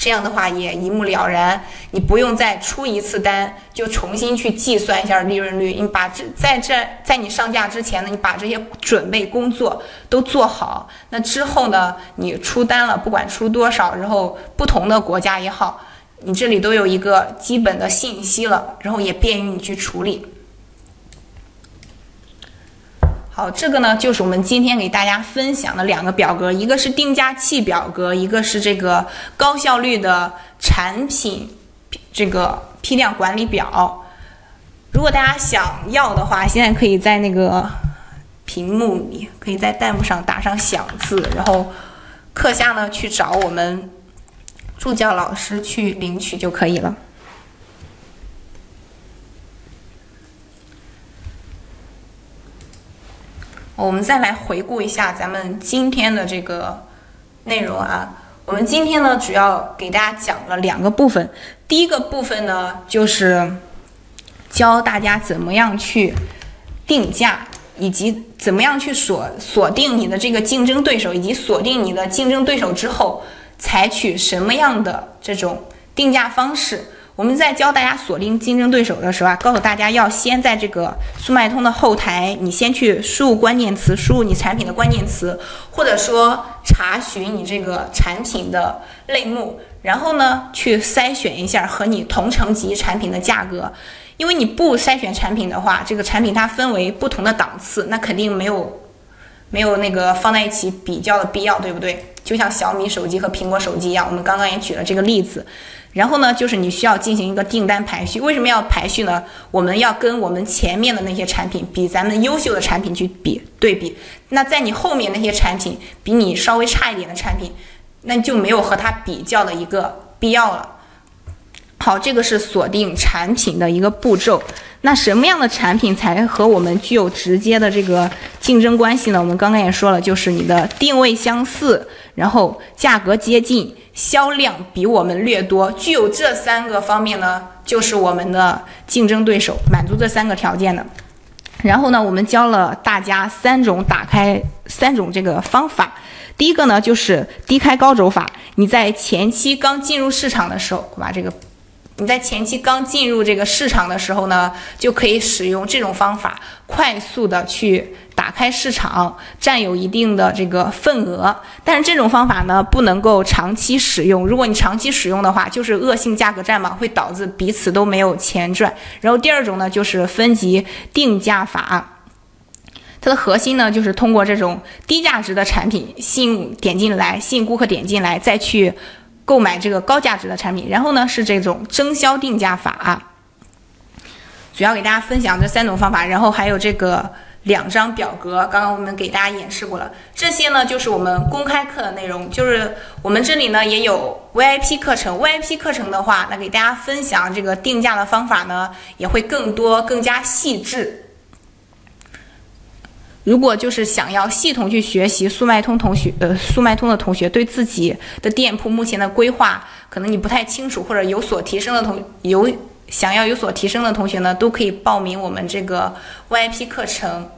这样的话也一目了然，你不用再出一次单就重新去计算一下利润率。你把这在这在你上架之前呢，你把这些准备工作都做好，那之后呢，你出单了，不管出多少，然后不同的国家也好，你这里都有一个基本的信息了，然后也便于你去处理。好，这个呢就是我们今天给大家分享的两个表格，一个是定价器表格，一个是这个高效率的产品这个批量管理表。如果大家想要的话，现在可以在那个屏幕里，可以在弹幕上打上“想”字，然后课下呢去找我们助教老师去领取就可以了。我们再来回顾一下咱们今天的这个内容啊。我们今天呢，主要给大家讲了两个部分。第一个部分呢，就是教大家怎么样去定价，以及怎么样去锁锁定你的这个竞争对手，以及锁定你的竞争对手之后，采取什么样的这种定价方式。我们在教大家锁定竞争对手的时候啊，告诉大家要先在这个速卖通的后台，你先去输入关键词，输入你产品的关键词，或者说查询你这个产品的类目，然后呢去筛选一下和你同层级产品的价格。因为你不筛选产品的话，这个产品它分为不同的档次，那肯定没有没有那个放在一起比较的必要，对不对？就像小米手机和苹果手机一样，我们刚刚也举了这个例子。然后呢，就是你需要进行一个订单排序。为什么要排序呢？我们要跟我们前面的那些产品比，咱们优秀的产品去比对比。那在你后面那些产品比你稍微差一点的产品，那就没有和它比较的一个必要了。好，这个是锁定产品的一个步骤。那什么样的产品才和我们具有直接的这个竞争关系呢？我们刚刚也说了，就是你的定位相似，然后价格接近，销量比我们略多，具有这三个方面呢，就是我们的竞争对手，满足这三个条件的。然后呢，我们教了大家三种打开三种这个方法。第一个呢，就是低开高走法。你在前期刚进入市场的时候，把这个。你在前期刚进入这个市场的时候呢，就可以使用这种方法，快速的去打开市场，占有一定的这个份额。但是这种方法呢，不能够长期使用。如果你长期使用的话，就是恶性价格战嘛，会导致彼此都没有钱赚。然后第二种呢，就是分级定价法，它的核心呢，就是通过这种低价值的产品吸引点进来，吸引顾客点进来，再去。购买这个高价值的产品，然后呢是这种增销定价法，主要给大家分享这三种方法，然后还有这个两张表格，刚刚我们给大家演示过了。这些呢就是我们公开课的内容，就是我们这里呢也有 VIP 课程，VIP 课程的话，那给大家分享这个定价的方法呢也会更多、更加细致。如果就是想要系统去学习速卖通同学，呃，速卖通的同学对自己的店铺目前的规划可能你不太清楚，或者有所提升的同有想要有所提升的同学呢，都可以报名我们这个 VIP 课程。